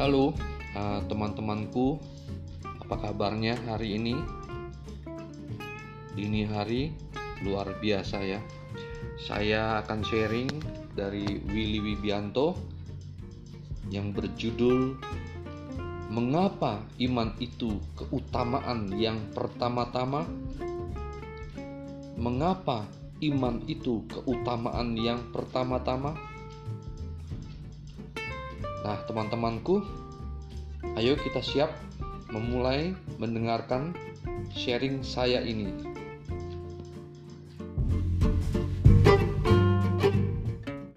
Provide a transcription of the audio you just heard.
Halo uh, teman-temanku, apa kabarnya hari ini? Dini hari luar biasa ya. Saya akan sharing dari Willy Wibianto yang berjudul Mengapa iman itu keutamaan yang pertama-tama? Mengapa iman itu keutamaan yang pertama-tama? Nah, teman-temanku, ayo kita siap memulai mendengarkan sharing saya ini.